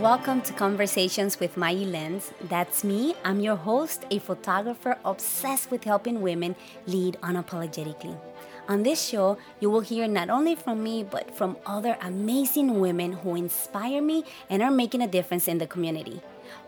Welcome to Conversations with Mayi Lenz. That's me. I'm your host, a photographer obsessed with helping women lead unapologetically. On this show, you will hear not only from me, but from other amazing women who inspire me and are making a difference in the community.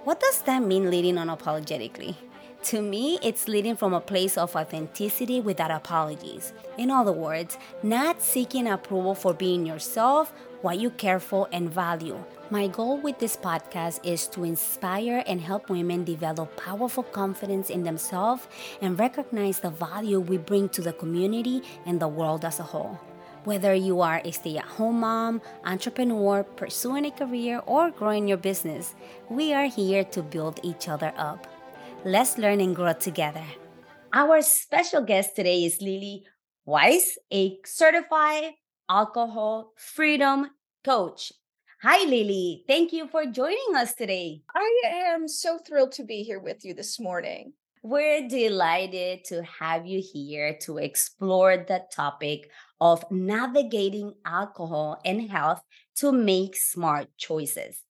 What does that mean, leading unapologetically? To me, it's leading from a place of authenticity without apologies. In other words, not seeking approval for being yourself, what you care for and value. My goal with this podcast is to inspire and help women develop powerful confidence in themselves and recognize the value we bring to the community and the world as a whole. Whether you are a stay at home mom, entrepreneur, pursuing a career, or growing your business, we are here to build each other up. Let's learn and grow together. Our special guest today is Lily Weis, a certified alcohol freedom coach. Hi, Lily. Thank you for joining us today. I am so thrilled to be here with you this morning. We're delighted to have you here to explore the topic of navigating alcohol and health to make smart choices.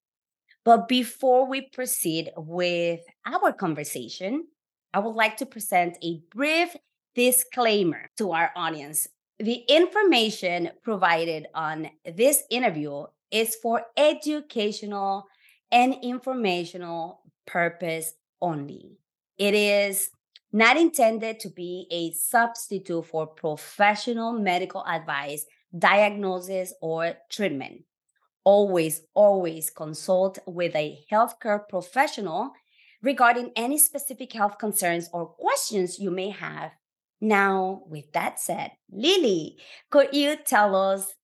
But before we proceed with our conversation, I would like to present a brief disclaimer to our audience. The information provided on this interview is for educational and informational purpose only. It is not intended to be a substitute for professional medical advice, diagnosis, or treatment always, always consult with a healthcare professional regarding any specific health concerns or questions you may have. Now, with that said, Lily, could you tell us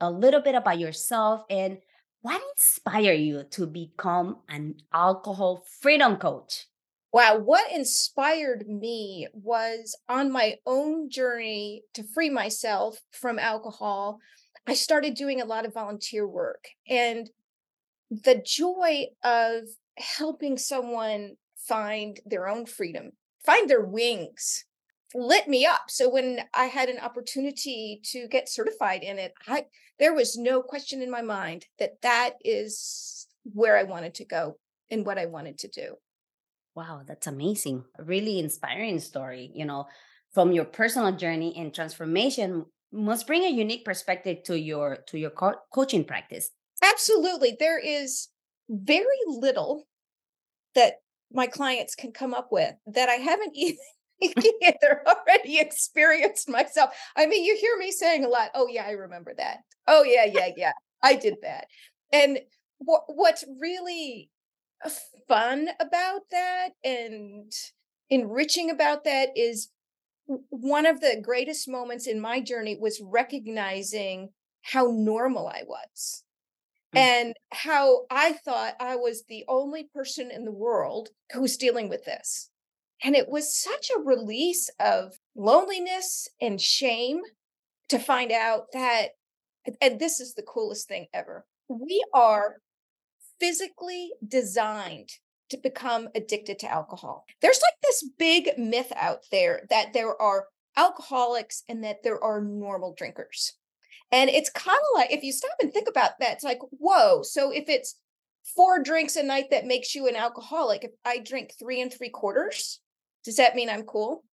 a little bit about yourself and what inspired you to become an alcohol freedom coach? Wow, what inspired me was on my own journey to free myself from alcohol I started doing a lot of volunteer work and the joy of helping someone find their own freedom, find their wings lit me up. So when I had an opportunity to get certified in it, I there was no question in my mind that that is where I wanted to go and what I wanted to do. Wow, that's amazing. A really inspiring story, you know, from your personal journey and transformation must bring a unique perspective to your to your co- coaching practice absolutely there is very little that my clients can come up with that i haven't either already experienced myself i mean you hear me saying a lot oh yeah i remember that oh yeah yeah yeah i did that and what what's really uh, fun about that and enriching about that is one of the greatest moments in my journey was recognizing how normal I was mm. and how I thought I was the only person in the world who was dealing with this. And it was such a release of loneliness and shame to find out that, and this is the coolest thing ever. We are physically designed to become addicted to alcohol. There's like this big myth out there that there are alcoholics and that there are normal drinkers. And it's kind of like if you stop and think about that, it's like, whoa. So if it's four drinks a night that makes you an alcoholic, if I drink three and three quarters, does that mean I'm cool?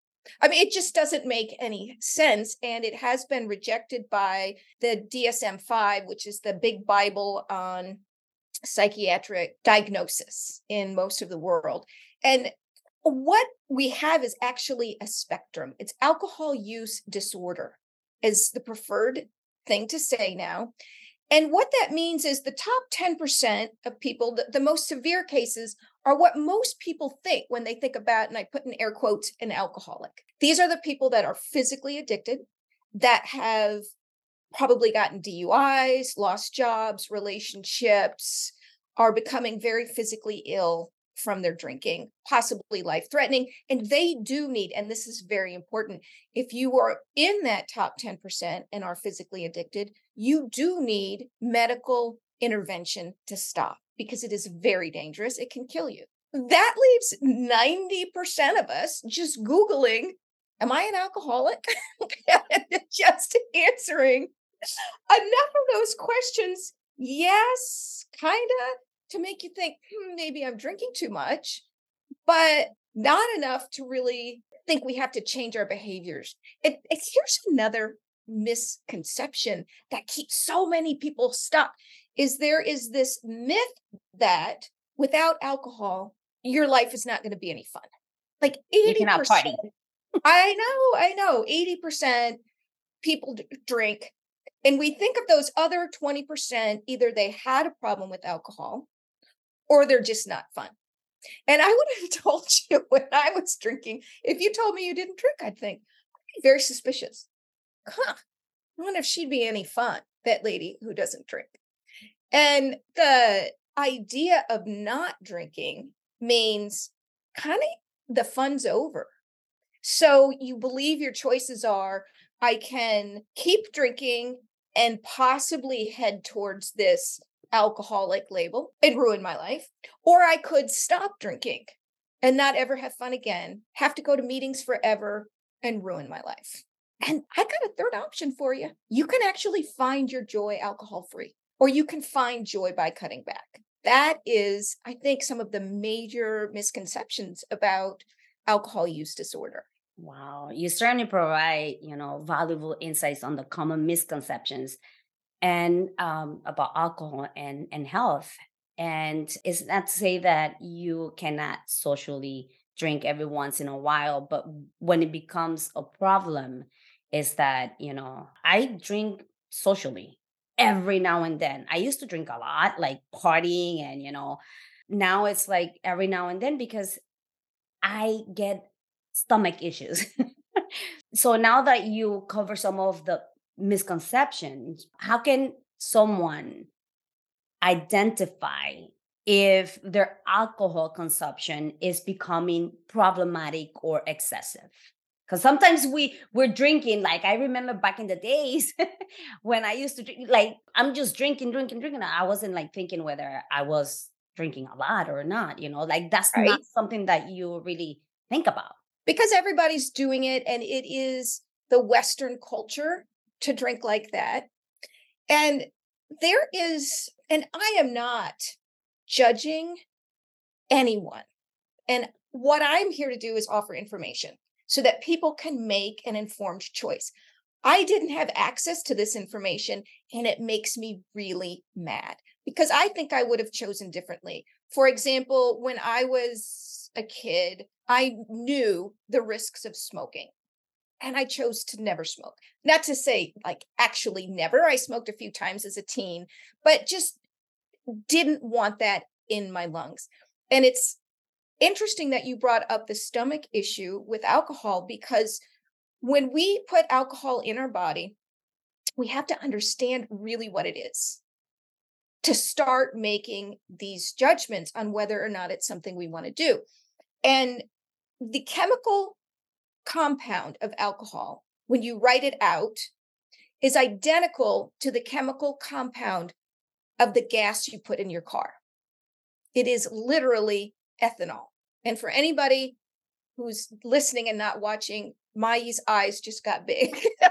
I mean, it just doesn't make any sense. And it has been rejected by the DSM 5, which is the big Bible on psychiatric diagnosis in most of the world. And what we have is actually a spectrum. It's alcohol use disorder is the preferred thing to say now. And what that means is the top 10% of people, the, the, most severe cases, are what most people think when they think about, and I put in air quotes, an alcoholic. These are the people that are physically addicted, that have probably gotten DUIs, lost jobs, relationships, are becoming very physically ill from their drinking, possibly life threatening. And they do need, and this is very important, if you are in that top 10% and are physically addicted, you do need medical intervention to stop because it is very dangerous. It can kill you. That leaves 90% of us just Googling, Am I an alcoholic? just answering enough of those questions yes, kind of, to make you think hmm, maybe I'm drinking too much, but not enough to really think we have to change our behaviors. It, it, here's another misconception that keeps so many people stuck is there is this myth that without alcohol your life is not going to be any fun like 80% i know i know 80% people d- drink and we think of those other 20% either they had a problem with alcohol or they're just not fun and I would have told you when I was drinking, if you told me you didn't drink, I'd think, I'd be very suspicious. Huh. I wonder if she'd be any fun, that lady who doesn't drink. And the idea of not drinking means kind of the fun's over. So you believe your choices are I can keep drinking and possibly head towards this alcoholic label and ruin my life. Or I could stop drinking and not ever have fun again, have to go to meetings forever and ruin my life. And I got a third option for you. You can actually find your joy alcohol free, or you can find joy by cutting back. That is, I think, some of the major misconceptions about alcohol use disorder. Wow, you certainly provide, you know, valuable insights on the common misconceptions and um, about alcohol and, and health. And it's not to say that you cannot socially drink every once in a while, but when it becomes a problem, is that, you know, I drink socially every now and then. I used to drink a lot, like partying, and, you know, now it's like every now and then because I get stomach issues. so now that you cover some of the misconceptions. How can someone identify if their alcohol consumption is becoming problematic or excessive? Because sometimes we we're drinking like I remember back in the days when I used to drink like I'm just drinking, drinking, drinking. I wasn't like thinking whether I was drinking a lot or not. You know, like that's right. not something that you really think about because everybody's doing it, and it is the Western culture to drink like that. And there is, and I am not judging anyone. And what I'm here to do is offer information so that people can make an informed choice. I didn't have access to this information, and it makes me really mad because I think I would have chosen differently. For example, when I was a kid, I knew the risks of smoking and I chose to never smoke. Not to say like actually never. I smoked a few times as a teen, but just didn't want that in my lungs. And it's interesting that you brought up the stomach issue with alcohol because when we put alcohol in our body, we have to understand really what it is to start making these judgments on whether or not it's something we want to do. And the chemical compound of alcohol, when you write it out, is identical to the chemical compound of the gas you put in your car. It is literally ethanol. And for anybody who's listening and not watching, Mai's eyes just got big.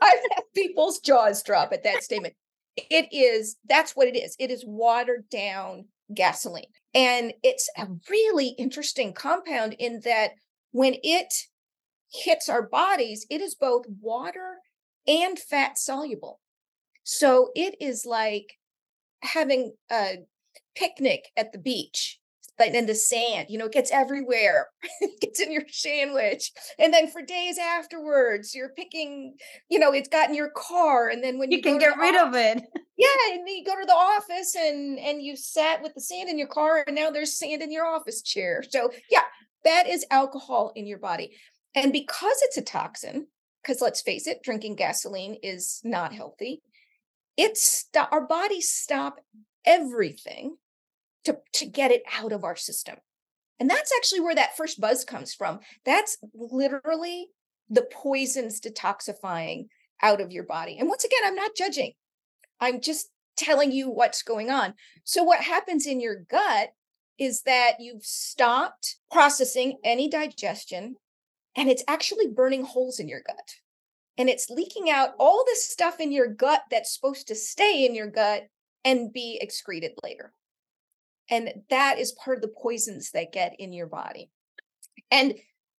I've had people's jaws drop at that statement. It is, that's what it is. It is watered down gasoline. And it's a really interesting compound in that when it hits our bodies, it is both water and fat soluble. So it is like having a picnic at the beach like in the sand, you know, it gets everywhere. it gets in your sandwich. And then for days afterwards, you're picking, you know, it's got in your car. And then when you, you can get rid office, of it. Yeah. And then you go to the office and and you sat with the sand in your car and now there's sand in your office chair. So yeah, that is alcohol in your body. And because it's a toxin, because let's face it, drinking gasoline is not healthy. It's st- our bodies stop everything to, to get it out of our system. And that's actually where that first buzz comes from. That's literally the poisons detoxifying out of your body. And once again, I'm not judging, I'm just telling you what's going on. So, what happens in your gut is that you've stopped processing any digestion and it's actually burning holes in your gut. And it's leaking out all the stuff in your gut that's supposed to stay in your gut and be excreted later. And that is part of the poisons that get in your body. And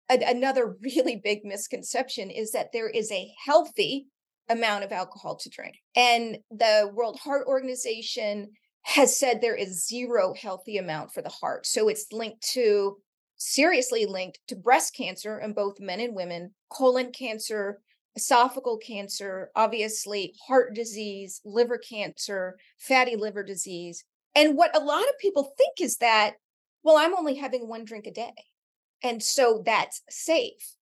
a- another really big misconception is that there is a healthy amount of alcohol to drink. And the World Heart Organization has said there is zero healthy amount for the heart. So it's linked to seriously linked to breast cancer in both men and women, colon cancer, esophageal cancer, obviously heart disease, liver cancer, fatty liver disease. And what a lot of people think is that, well, I'm only having one drink a day. And so that's safe.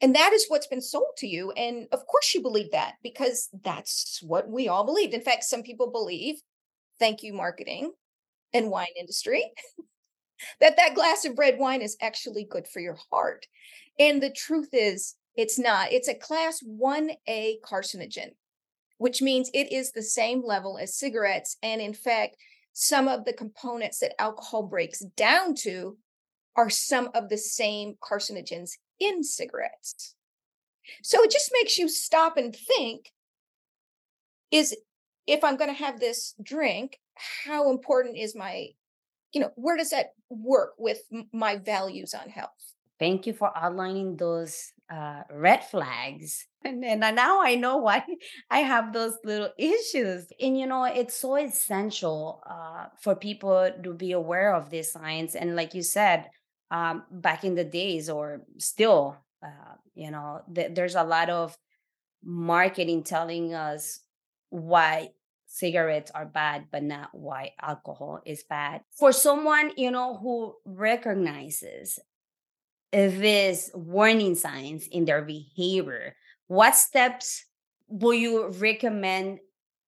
And that is what's been sold to you. And of course, you believe that because that's what we all believed. In fact, some people believe, thank you, marketing and wine industry, that that glass of red wine is actually good for your heart. And the truth is, it's not. It's a class 1A carcinogen, which means it is the same level as cigarettes. And in fact, some of the components that alcohol breaks down to are some of the same carcinogens in cigarettes. So it just makes you stop and think is if I'm going to have this drink, how important is my, you know, where does that work with my values on health? Thank you for outlining those uh, red flags. And, and now I know why I have those little issues. And, you know, it's so essential uh, for people to be aware of this science. And like you said, um, back in the days or still uh, you know th- there's a lot of marketing telling us why cigarettes are bad but not why alcohol is bad for someone you know who recognizes this warning signs in their behavior what steps will you recommend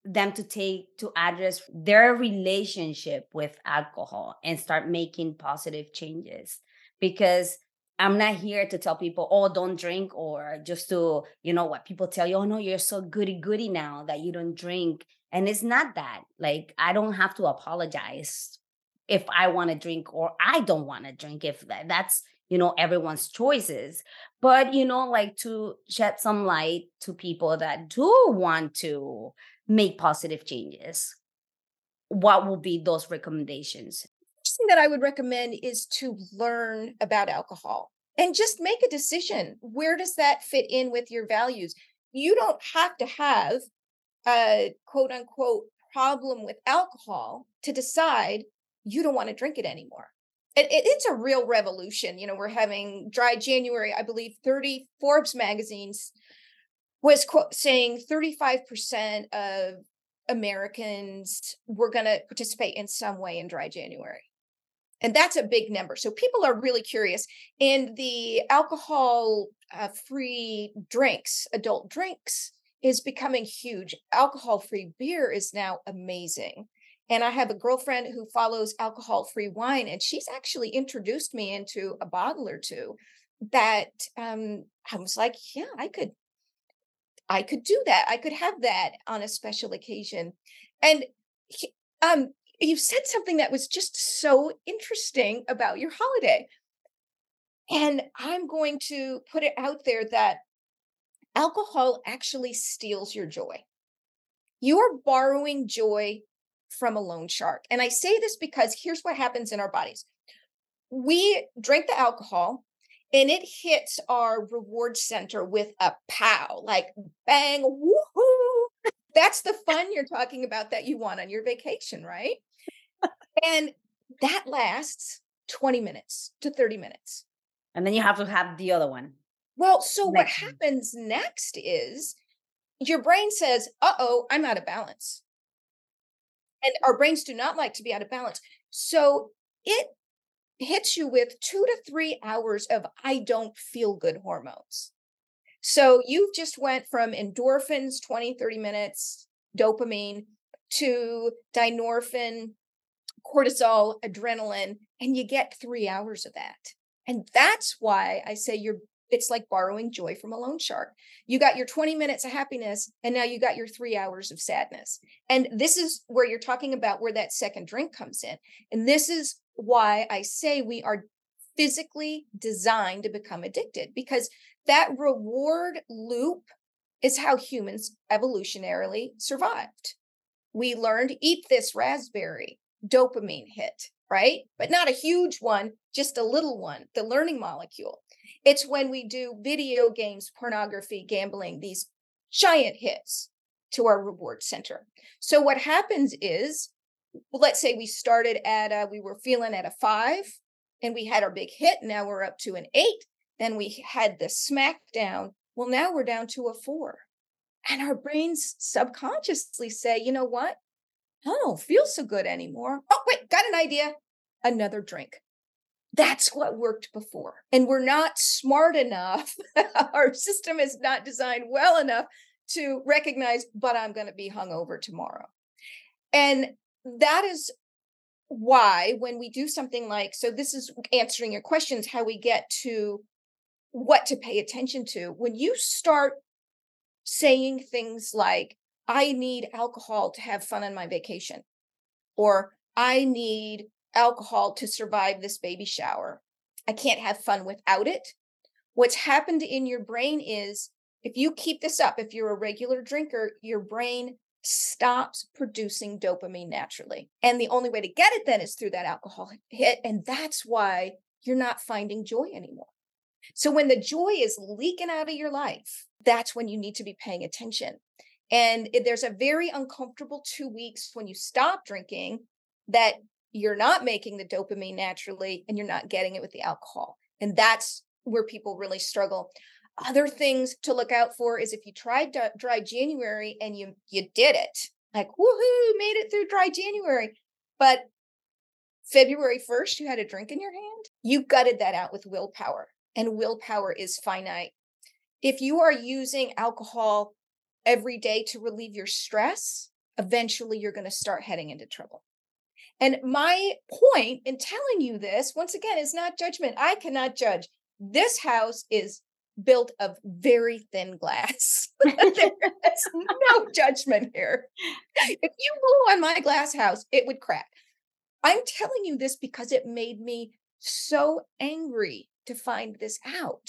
them to take to address their relationship with alcohol and start making positive changes because I'm not here to tell people, oh, don't drink, or just to, you know, what people tell you, oh, no, you're so goody goody now that you don't drink. And it's not that. Like, I don't have to apologize if I want to drink or I don't want to drink, if that's, you know, everyone's choices. But, you know, like to shed some light to people that do want to make positive changes, what will be those recommendations? first thing that I would recommend is to learn about alcohol and just make a decision. Where does that fit in with your values? You don't have to have a quote unquote problem with alcohol to decide you don't want to drink it anymore. It, it, it's a real revolution. You know, we're having dry January, I believe 30 Forbes magazines was quote, saying 35% of Americans were going to participate in some way in dry January. And that's a big number. So people are really curious. And the alcohol uh, free drinks, adult drinks, is becoming huge. Alcohol free beer is now amazing. And I have a girlfriend who follows alcohol free wine, and she's actually introduced me into a bottle or two that um, I was like, yeah, I could. I could do that. I could have that on a special occasion. And um, you said something that was just so interesting about your holiday. And I'm going to put it out there that alcohol actually steals your joy. You are borrowing joy from a loan shark. And I say this because here's what happens in our bodies we drink the alcohol and it hits our reward center with a pow, like bang, woohoo. That's the fun you're talking about that you want on your vacation, right? and that lasts 20 minutes to 30 minutes. And then you have to have the other one. Well, so next what happens next is your brain says, uh oh, I'm out of balance. And our brains do not like to be out of balance. So it hits you with two to three hours of I don't feel good hormones. So you've just went from endorphins, 20, 30 minutes, dopamine to dynorphin, cortisol, adrenaline, and you get three hours of that. And that's why I say you're it's like borrowing joy from a loan shark. You got your 20 minutes of happiness, and now you got your three hours of sadness. And this is where you're talking about where that second drink comes in. And this is why I say we are physically designed to become addicted because that reward loop is how humans evolutionarily survived. we learned eat this raspberry, dopamine hit, right? But not a huge one, just a little one, the learning molecule. It's when we do video games, pornography, gambling, these giant hits to our reward center. So what happens is, let's say we started at a, we were feeling at a five and we had our big hit. Now we're up to an eight. Then we had the smackdown. Well, now we're down to a four. And our brains subconsciously say, you know what? I don't feel so good anymore. Oh, wait, got an idea. Another drink. That's what worked before. And we're not smart enough. our system is not designed well enough to recognize, but I'm going to be hungover tomorrow. And that is why, when we do something like, so this is answering your questions, how we get to what to pay attention to. When you start saying things like, I need alcohol to have fun on my vacation, or I need alcohol to survive this baby shower. I can't have fun without it. What's happened in your brain is if you keep this up, if you're a regular drinker, your brain stops producing dopamine naturally. And the only way to get it then is through that alcohol hit. And that's why you're not finding joy anymore. So when the joy is leaking out of your life, that's when you need to be paying attention. And there's a very uncomfortable two weeks when you stop drinking that you're not making the dopamine naturally and you're not getting it with the alcohol. And that's where people really struggle. Other things to look out for is if you tried dry January and you you did it, like woohoo, made it through dry January, but February 1st you had a drink in your hand, you gutted that out with willpower. And willpower is finite. If you are using alcohol every day to relieve your stress, eventually you're going to start heading into trouble. And my point in telling you this, once again, is not judgment. I cannot judge. This house is built of very thin glass. There's no judgment here. If you blew on my glass house, it would crack. I'm telling you this because it made me so angry to find this out.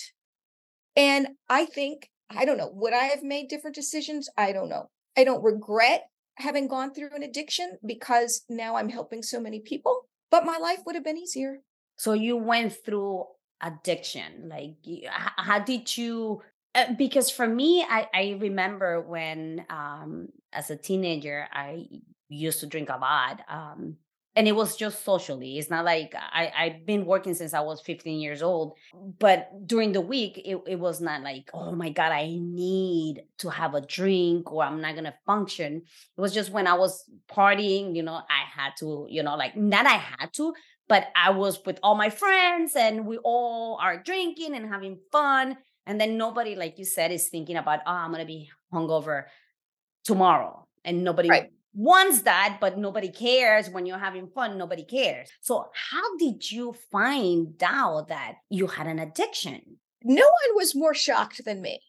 And I think, I don't know, would I have made different decisions? I don't know. I don't regret having gone through an addiction because now I'm helping so many people, but my life would have been easier. So you went through addiction. Like, how did you? Uh, because for me, I, I remember when, um, as a teenager, I used to drink a lot. Um, and it was just socially it's not like I, i've been working since i was 15 years old but during the week it, it was not like oh my god i need to have a drink or i'm not gonna function. It was just when i was partying you know i had to you know like not i had to but i was with all my friends and we all are drinking and having fun and then nobody like you said is thinking about oh i'm gonna be hungover tomorrow and nobody right wants that, but nobody cares. When you're having fun, nobody cares. So, how did you find out that you had an addiction? No one was more shocked than me.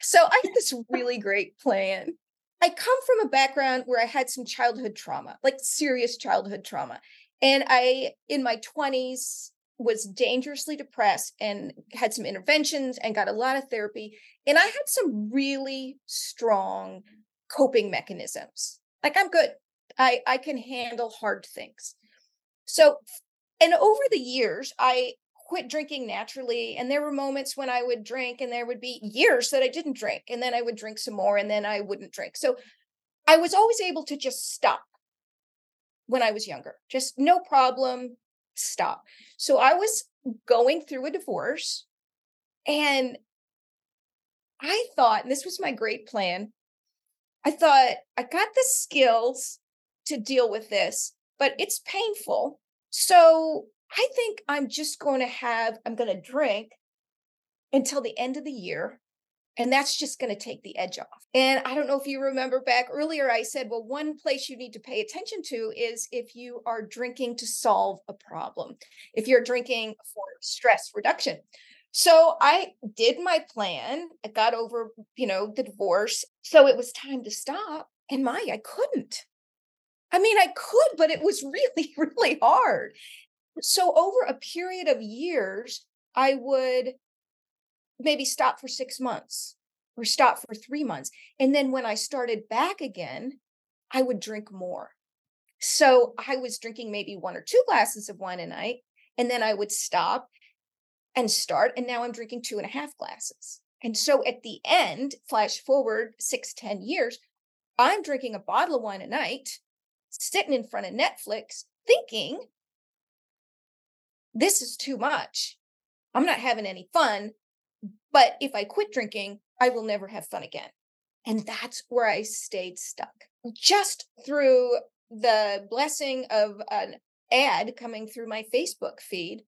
So, I had this really great plan. I come from a background where I had some childhood trauma, like serious childhood trauma. And I, in my 20s, was dangerously depressed and had some interventions and got a lot of therapy. And I had some really strong coping mechanisms like I'm good. I I can handle hard things. So and over the years I quit drinking naturally and there were moments when I would drink and there would be years that I didn't drink and then I would drink some more and then I wouldn't drink. So I was always able to just stop when I was younger. Just no problem, stop. So I was going through a divorce and I thought, and this was my great plan, I thought, I got the skills to deal with this, but it's painful. So I think I'm just going to have, I'm going to drink until the end of the year. And that's just going to take the edge off. And I don't know if you remember back earlier, I said, well, one place you need to pay attention to is if you are drinking to solve a problem, if you're drinking for stress reduction. So I did my plan. I got over, you know, the divorce. So it was time to stop. And my, I couldn't. I mean, I could, but it was really, really hard. So over a period of years, I would maybe stop for six months or stop for three months. And then when I started back again, I would drink more. So I was drinking maybe one or two glasses of wine a night, and then I would stop and start. And now I'm drinking two and a half glasses. And so at the end, flash forward six, ten years, I'm drinking a bottle of wine a night, sitting in front of Netflix, thinking, this is too much. I'm not having any fun. But if I quit drinking, I will never have fun again. And that's where I stayed stuck. Just through the blessing of an ad coming through my Facebook feed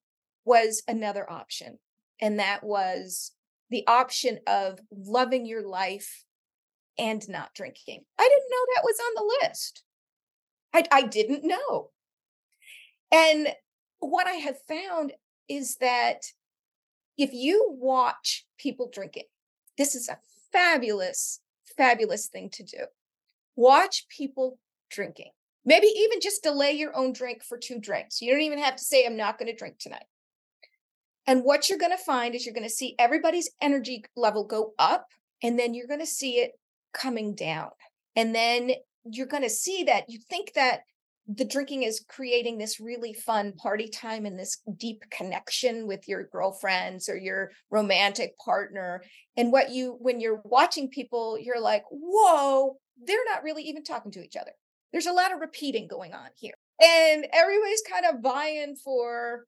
was another option. And that was the option of loving your life and not drinking. I didn't know that was on the list. I, I didn't know. And what I have found is that if you watch people drinking, this is a fabulous, fabulous thing to do. Watch people drinking. Maybe even just delay your own drink for two drinks. You don't even have to say, I'm not going to drink tonight. And what you're going to find is you're going to see everybody's energy level go up, and then you're going to see it coming down. And then you're going to see that you think that the drinking is creating this really fun party time and this deep connection with your girlfriends or your romantic partner. And what you, when you're watching people, you're like, whoa, they're not really even talking to each other. There's a lot of repeating going on here. And everybody's kind of vying for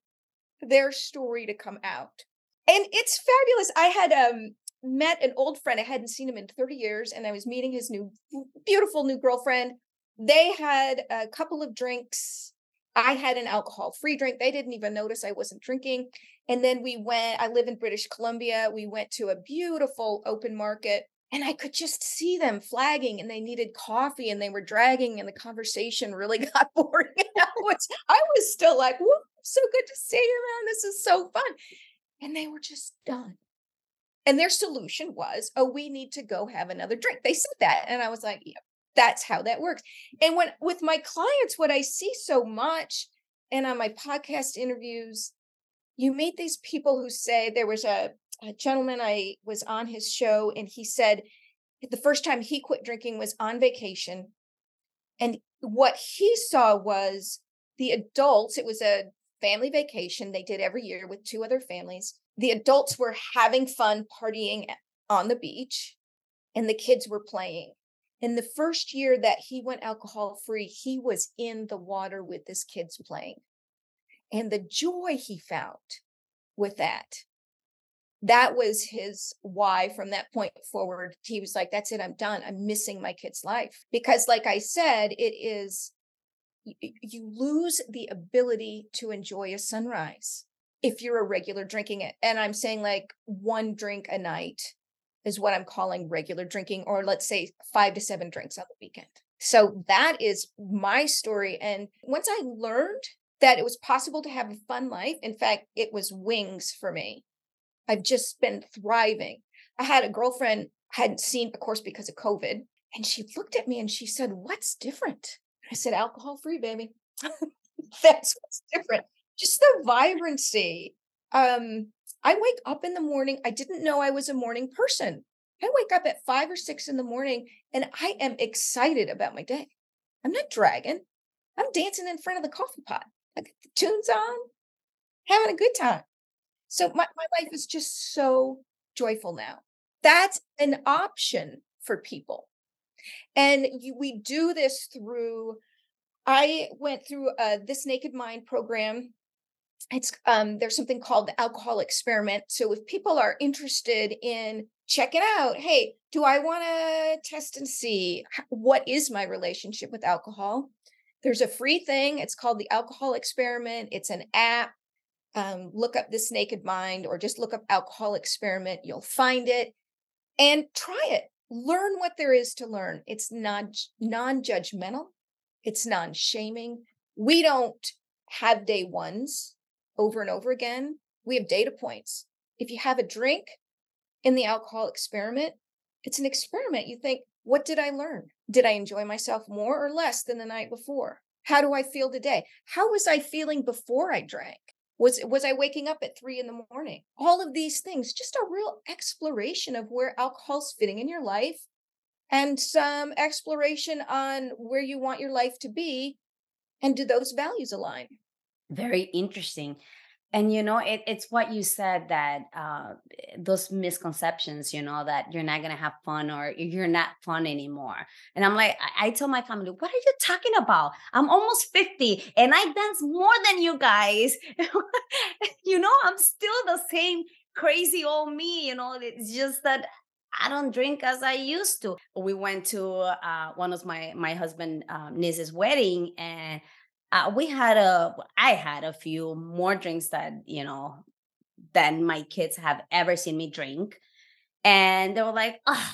their story to come out. And it's fabulous. I had um met an old friend. I hadn't seen him in 30 years, and I was meeting his new beautiful new girlfriend they had a couple of drinks. I had an alcohol free drink. They didn't even notice I wasn't drinking. And then we went, I live in British Columbia. We went to a beautiful open market and I could just see them flagging and they needed coffee and they were dragging and the conversation really got boring. I was, I was still like, whoa, so good to see you, man. This is so fun. And they were just done. And their solution was, oh, we need to go have another drink. They said that. And I was like, yeah, that's how that works. And when with my clients, what I see so much, and on my podcast interviews, you meet these people who say there was a, a gentleman I was on his show, and he said the first time he quit drinking was on vacation. And what he saw was the adults, it was a family vacation they did every year with two other families. The adults were having fun partying on the beach, and the kids were playing. In the first year that he went alcohol free, he was in the water with his kids playing. And the joy he found with that, that was his why from that point forward. He was like, that's it, I'm done. I'm missing my kid's life. Because, like I said, it is, you lose the ability to enjoy a sunrise if you're a regular drinking it. And I'm saying like one drink a night is what I'm calling regular drinking, or let's say five to seven drinks on the weekend. So that is my story. And once I learned that it was possible to have a fun life, in fact, it was wings for me. I've just been thriving. I had a girlfriend hadn't seen, of course, because of COVID. And she looked at me and she said, What's different? I said, Alcohol free, baby. That's what's different. Just the vibrancy. Um, I wake up in the morning. I didn't know I was a morning person. I wake up at five or six in the morning and I am excited about my day. I'm not dragging. I'm dancing in front of the coffee pot. I got the tunes on, having a good time. So my, my life is just so joyful now. That's an option for people. And you, we do this through, I went through a This Naked Mind program. It's um there's something called the alcohol experiment. So if people are interested in checking out hey do i want to test and see what is my relationship with alcohol? There's a free thing. It's called the alcohol experiment. It's an app. Um, look up this naked mind or just look up alcohol experiment. You'll find it. And try it learn what there is to learn it's not non-judgmental it's non-shaming we don't have day ones over and over again, we have data points. If you have a drink in the alcohol experiment, it's an experiment. You think, what did I learn? Did I enjoy myself more or less than the night before? How do I feel today? How was I feeling before I drank? Was was I waking up at three in the morning? All of these things, just a real exploration of where alcohol's fitting in your life and some exploration on where you want your life to be and do those values align very interesting and you know it, it's what you said that uh, those misconceptions you know that you're not gonna have fun or you're not fun anymore. And i'm like I, I tell my family what are you talking about? I'm almost 50 and i dance more than you guys. You know i'm still the same crazy old me you know it's just that I don't drink as I used to. We went to uh, one of my my husband um, niece's wedding, and uh, we had a i had a few more drinks that you know than my kids have ever seen me drink and they were like oh,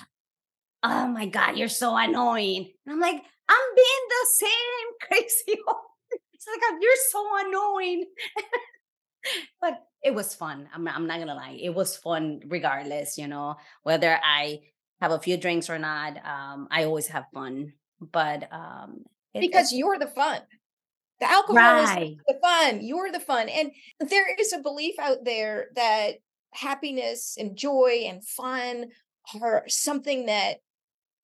oh my god you're so annoying and i'm like i'm being the same crazy it's like you're so annoying. But it was fun I'm, I'm not gonna lie it was fun regardless you know whether i have a few drinks or not um, i always have fun but um, it, because you're the fun the alcohol right. is the fun. You're the fun. And there is a belief out there that happiness and joy and fun are something that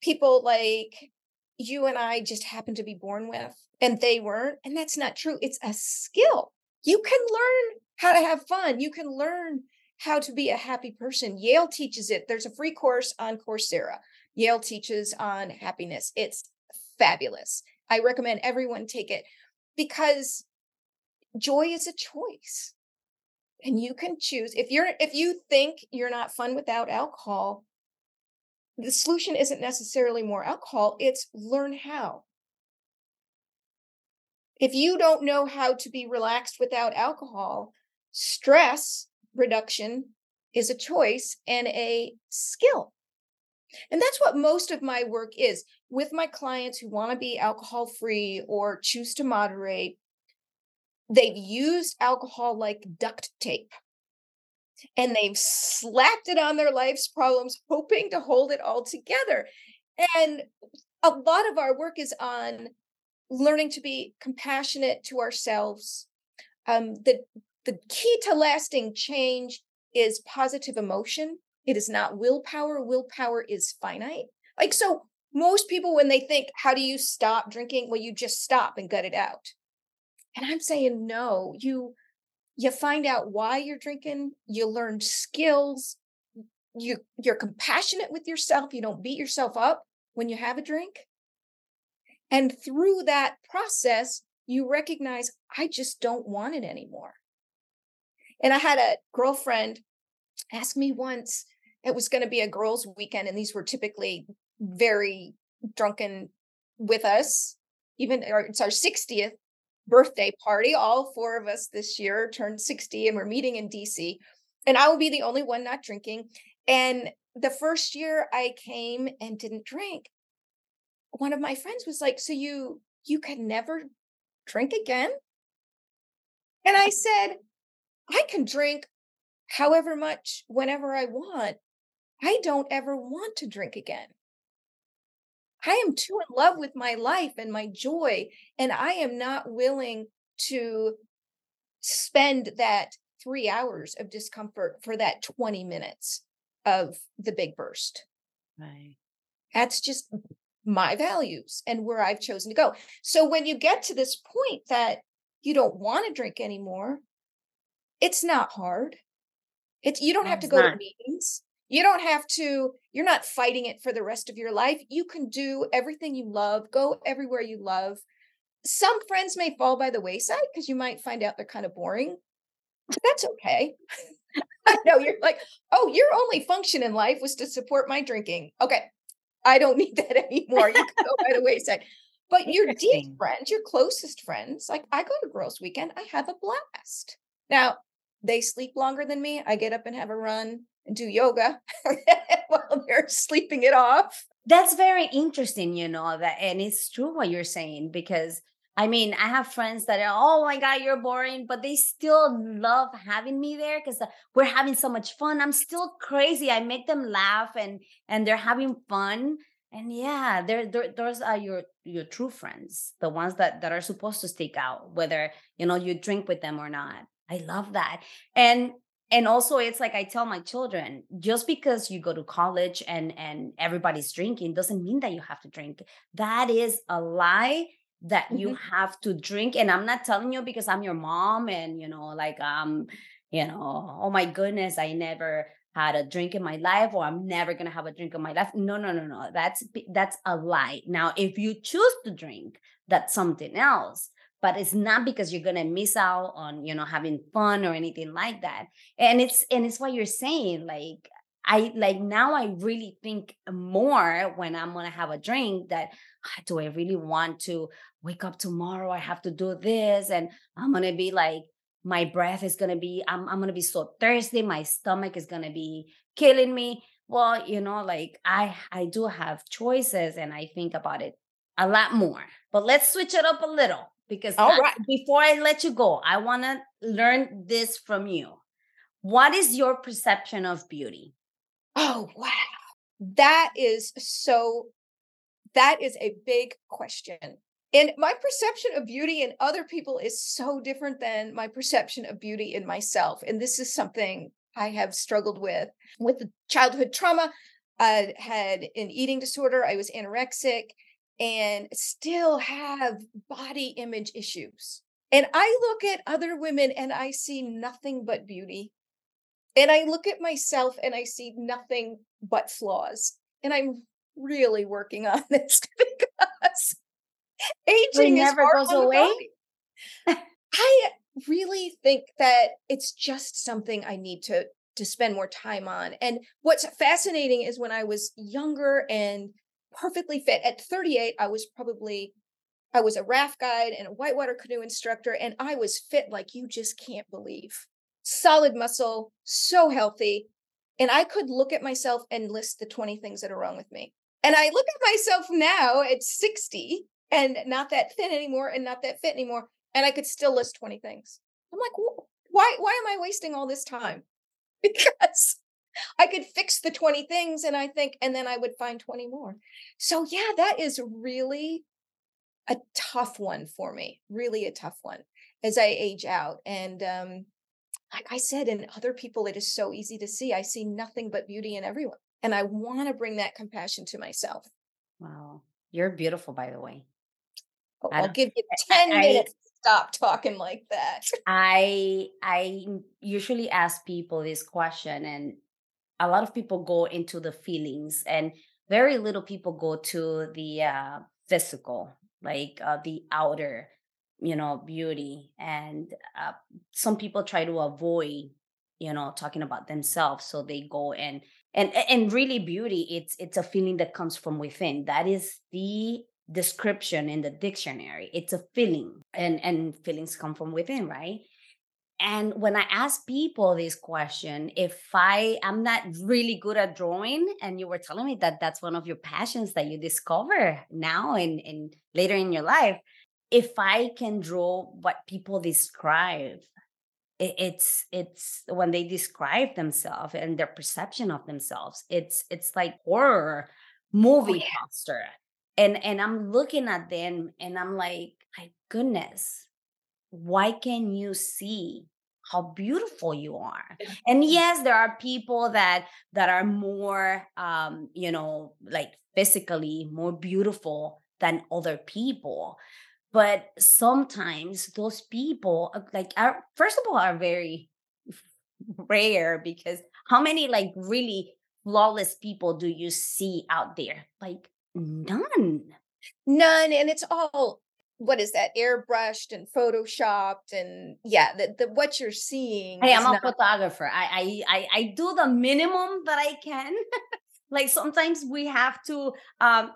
people like you and I just happen to be born with and they weren't. And that's not true. It's a skill. You can learn how to have fun. You can learn how to be a happy person. Yale teaches it. There's a free course on Coursera. Yale teaches on happiness. It's fabulous. I recommend everyone take it because joy is a choice and you can choose if you're if you think you're not fun without alcohol the solution isn't necessarily more alcohol it's learn how. If you don't know how to be relaxed without alcohol stress reduction is a choice and a skill and that's what most of my work is with my clients who want to be alcohol free or choose to moderate. They've used alcohol like duct tape and they've slapped it on their life's problems, hoping to hold it all together. And a lot of our work is on learning to be compassionate to ourselves. Um, the the key to lasting change is positive emotion it is not willpower. Willpower is finite. Like, so most people, when they think, how do you stop drinking? Well, you just stop and gut it out. And I'm saying, no, you, you find out why you're drinking, you learn skills, you, you're compassionate with yourself. You don't beat yourself up when you have a drink. And through that process, you recognize, I just don't want it anymore. And I had a girlfriend ask me once, it was going to be a girls' weekend, and these were typically very drunken with us. Even it's our 60th birthday party. All four of us this year turned 60, and we're meeting in DC. And I will be the only one not drinking. And the first year I came and didn't drink, one of my friends was like, "So you you can never drink again?" And I said, "I can drink however much whenever I want. I don't ever want to drink again. I am too in love with my life and my joy, and I am not willing to spend that three hours of discomfort for that 20 minutes of the big burst. Right. That's just my values and where I've chosen to go. So when you get to this point that you don't want to drink anymore, it's not hard. It's you don't have to go not. to meetings. You don't have to, you're not fighting it for the rest of your life. You can do everything you love, go everywhere you love. Some friends may fall by the wayside because you might find out they're kind of boring. But that's okay. I know you're like, oh, your only function in life was to support my drinking. Okay. I don't need that anymore. You can go by the wayside. But your deep friends, your closest friends, like I go to girls' weekend, I have a blast. Now, they sleep longer than me. I get up and have a run and do yoga while they're sleeping it off. That's very interesting, you know, that and it's true what you're saying because I mean, I have friends that are, oh my God, you're boring, but they still love having me there because uh, we're having so much fun. I'm still crazy. I make them laugh and and they're having fun. And yeah, they're, they're those are your your true friends, the ones that that are supposed to stick out, whether you know you drink with them or not. I love that. And and also it's like i tell my children just because you go to college and and everybody's drinking doesn't mean that you have to drink. That is a lie that mm-hmm. you have to drink and i'm not telling you because i'm your mom and you know like um you know oh my goodness i never had a drink in my life or i'm never going to have a drink in my life. No no no no that's that's a lie. Now if you choose to drink that's something else but it's not because you're to miss out on you know having fun or anything like that. And it's and it's what you're saying like i like now i really think more when i'm to have a drink that ah, do i really want to wake up tomorrow? I have to do this and i'm to be like my breath is to be I'm, I'm to be so thirsty my stomach is to be killing me. Well you know like i i do have choices and i think about it a lot more but let's switch it up a little because All right. before I let you go, I want to learn this from you. What is your perception of beauty? Oh, wow. That is so, that is a big question. And my perception of beauty in other people is so different than my perception of beauty in myself. And this is something I have struggled with. With childhood trauma, I had an eating disorder, I was anorexic and still have body image issues. And I look at other women and I see nothing but beauty. And I look at myself and I see nothing but flaws. And I'm really working on this because aging never goes away. I really think that it's just something I need to to spend more time on. And what's fascinating is when I was younger and perfectly fit. At 38, I was probably I was a raft guide and a whitewater canoe instructor, and I was fit like you just can't believe. Solid muscle, so healthy. And I could look at myself and list the 20 things that are wrong with me. And I look at myself now at 60 and not that thin anymore and not that fit anymore. And I could still list 20 things. I'm like, why, why am I wasting all this time? Because I could fix the 20 things and I think, and then I would find 20 more. So, yeah, that is really a tough one for me, really a tough one as I age out. And um, like I said, in other people, it is so easy to see. I see nothing but beauty in everyone. And I want to bring that compassion to myself. Wow. You're beautiful, by the way. Oh, I'll give you 10 I, minutes stop talking like that. I I usually ask people this question and a lot of people go into the feelings and very little people go to the uh, physical like uh, the outer you know beauty and uh, some people try to avoid you know talking about themselves so they go and and and really beauty it's it's a feeling that comes from within. That is the description in the dictionary. It's a feeling and and feelings come from within right and when i ask people this question if i am not really good at drawing and you were telling me that that's one of your passions that you discover now and, and later in your life if i can draw what people describe it, it's it's when they describe themselves and their perception of themselves it's it's like horror oh, movie oh, yeah. poster and and i'm looking at them and i'm like my goodness why can you see how beautiful you are. And yes there are people that that are more um you know like physically more beautiful than other people. But sometimes those people uh, like are first of all are very rare because how many like really flawless people do you see out there? Like none. None and it's all what is that airbrushed and photoshopped and yeah the, the what you're seeing hey i'm a not- photographer. I, I i do the minimum that i can. Like sometimes we have to um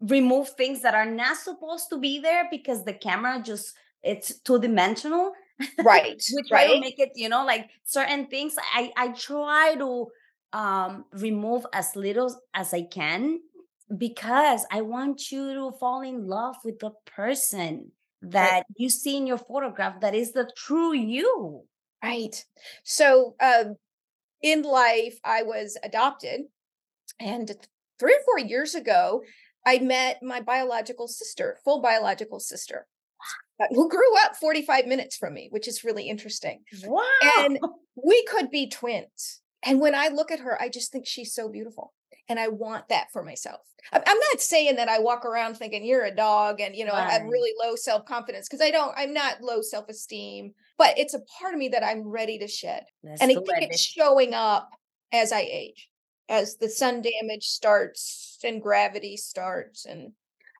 remove things that are not supposed to be there because the camera just it's two dimensional right we try right. to make it you know like certain things. I i try to um remove as little as i can because I want you to fall in love with the person that right. you see in your photograph that is the true you. Right. So, um, in life, I was adopted, and three or four years ago, I met my biological sister, full biological sister. uh, who grew up 45 minutes from me, which is really interesting. Wow. And we could be twins. And when I look at her, I just think she's so beautiful. And I want that for myself. I'm not saying that I walk around thinking you're a dog and, you know, right. I have really low self confidence because I don't, I'm not low self esteem, but it's a part of me that I'm ready to shed. That's and I think it's showing up as I age, as the sun damage starts and gravity starts and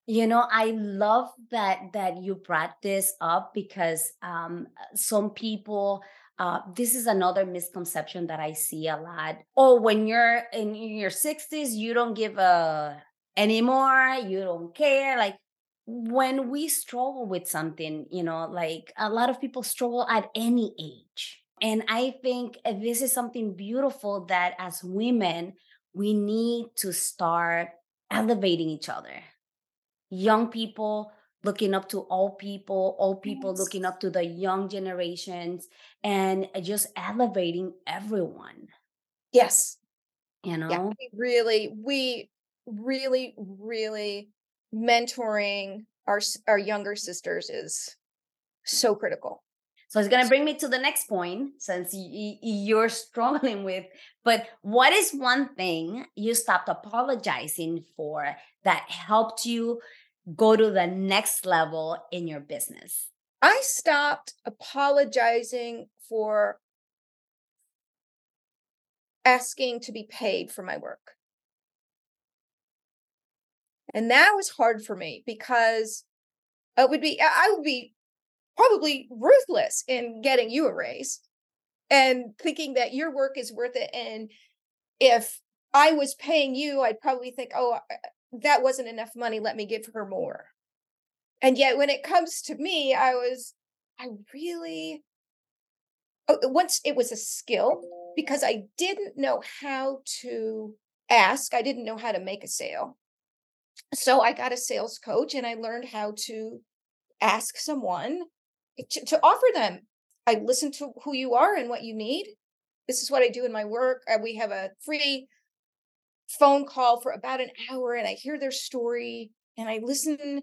you know i love that that you brought this up because um some people uh, this is another misconception that I see a lot. Oh, when you're in your 60s, you don't give a anymore, you don't care. Like when we struggle with something, you know, like a lot of people struggle at any age. And I think this is something beautiful that as women, we need to start elevating each other. Young people looking up to old people, old people yes. looking up to the young generations, and just elevating everyone. Yes. You know, yeah, we really, we really, really mentoring our our younger sisters is so critical. So it's going to bring me to the next point since you're struggling with, but what is one thing you stopped apologizing for that helped you go to the next level in your business? I stopped apologizing for asking to be paid for my work. And that was hard for me because it would be, I would be probably ruthless in getting you a raise and thinking that your work is worth it. And if I was paying you, I'd probably think, oh, that wasn't enough money. Let me give her more. And yet, when it comes to me, I was, I really, oh, once it was a skill because I didn't know how to ask, I didn't know how to make a sale. So I got a sales coach and I learned how to ask someone to, to offer them. I listen to who you are and what you need. This is what I do in my work. Uh, we have a free phone call for about an hour and I hear their story and I listen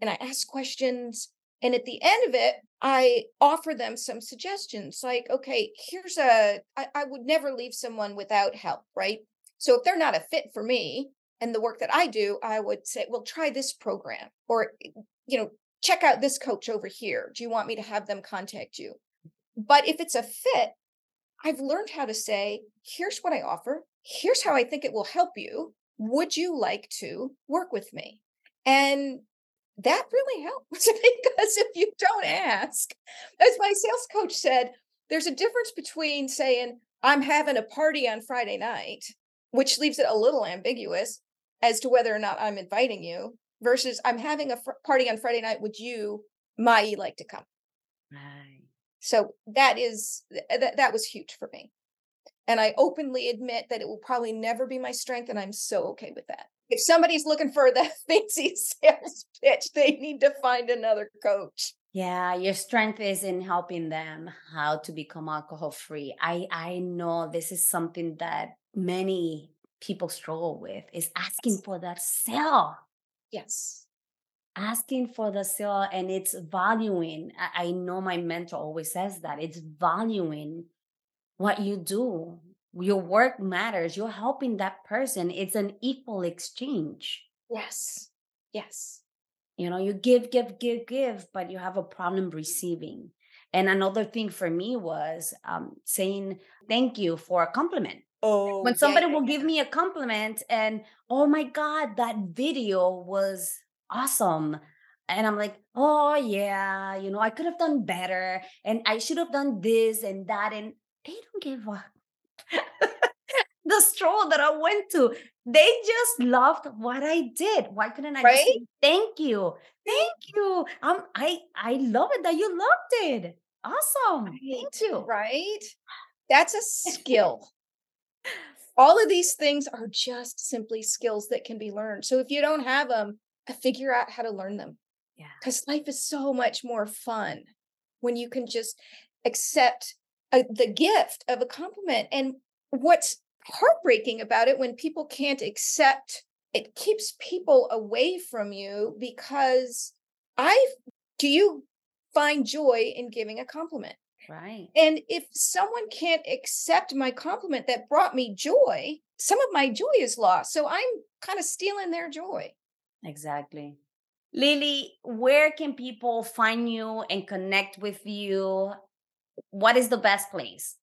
and I ask questions. And at the end of it, I offer them some suggestions like, okay, here's a. I, I would never leave someone without help, right? So if they're not a fit for me and the work that I do, I would say, well, try this program or, you know, check out this coach over here. Do you want me to have them contact you? But if it's a fit, I've learned how to say, here's what I offer here's how I think it will help you. Would you like to work with me? And that really helps because if you don't ask, as my sales coach said, there's a difference between saying, I'm having a party on Friday night, which leaves it a little ambiguous as to whether or not I'm inviting you, versus I'm having a fr- party on Friday night. Would you, Mai, like to come? Right. So that is that that was huge for me. And I openly admit that it will probably never be my strength. And I'm so okay with that. If somebody's looking for the fancy sales pitch, they need to find another coach. Yeah, your strength is in helping them how to become alcohol free. I I know this is something that many people struggle with is asking for that sale. Yes. Asking for the sale and it's valuing. I, I know my mentor always says that it's valuing what you do. Your work matters. You're helping that person. It's an equal exchange. Yes. Yes. You know, you give, give, give, give, but you have a problem receiving. And another thing for me was um, saying thank you for a compliment. Oh, when somebody yeah, yeah, will give me a compliment and, oh my God, that video was awesome. And I'm like, oh yeah, you know, I could have done better and I should have done this and that. And they don't give a the stroll that I went to. They just loved what I did. Why couldn't I right? just say thank you? Thank you. Um, I I love it that you loved it. Awesome. Right. Thank you. Right? That's a skill. All of these things are just simply skills that can be learned. So if you don't have them, figure out how to learn them. Yeah. Because life is so much more fun when you can just accept a, the gift of a compliment. And what's heartbreaking about it when people can't accept it keeps people away from you because I've do you find joy in giving a compliment? Right. And if someone can't accept my compliment that brought me joy, some of my joy is lost. So I'm kind of stealing their joy. Exactly. Lily, where can people find you and connect with you? What is the best place?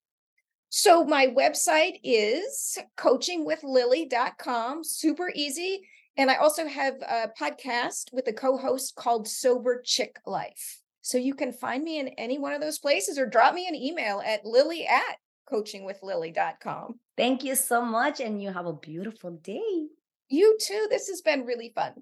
So my website is coachingwithlily.com, super easy. And I also have a podcast with a co-host called Sober Chick Life. So you can find me in any one of those places or drop me an email at lily at coachingwithlily.com. Thank you so much. And you have a beautiful day. You too. This has been really fun.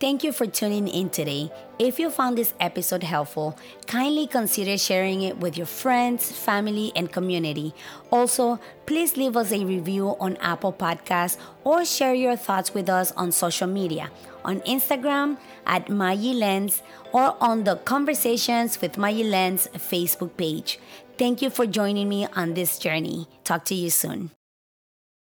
Thank you for tuning in today. If you found this episode helpful, kindly consider sharing it with your friends, family, and community. Also, please leave us a review on Apple Podcasts or share your thoughts with us on social media on Instagram at Mayi Lenz or on the Conversations with Mayi Lenz Facebook page. Thank you for joining me on this journey. Talk to you soon.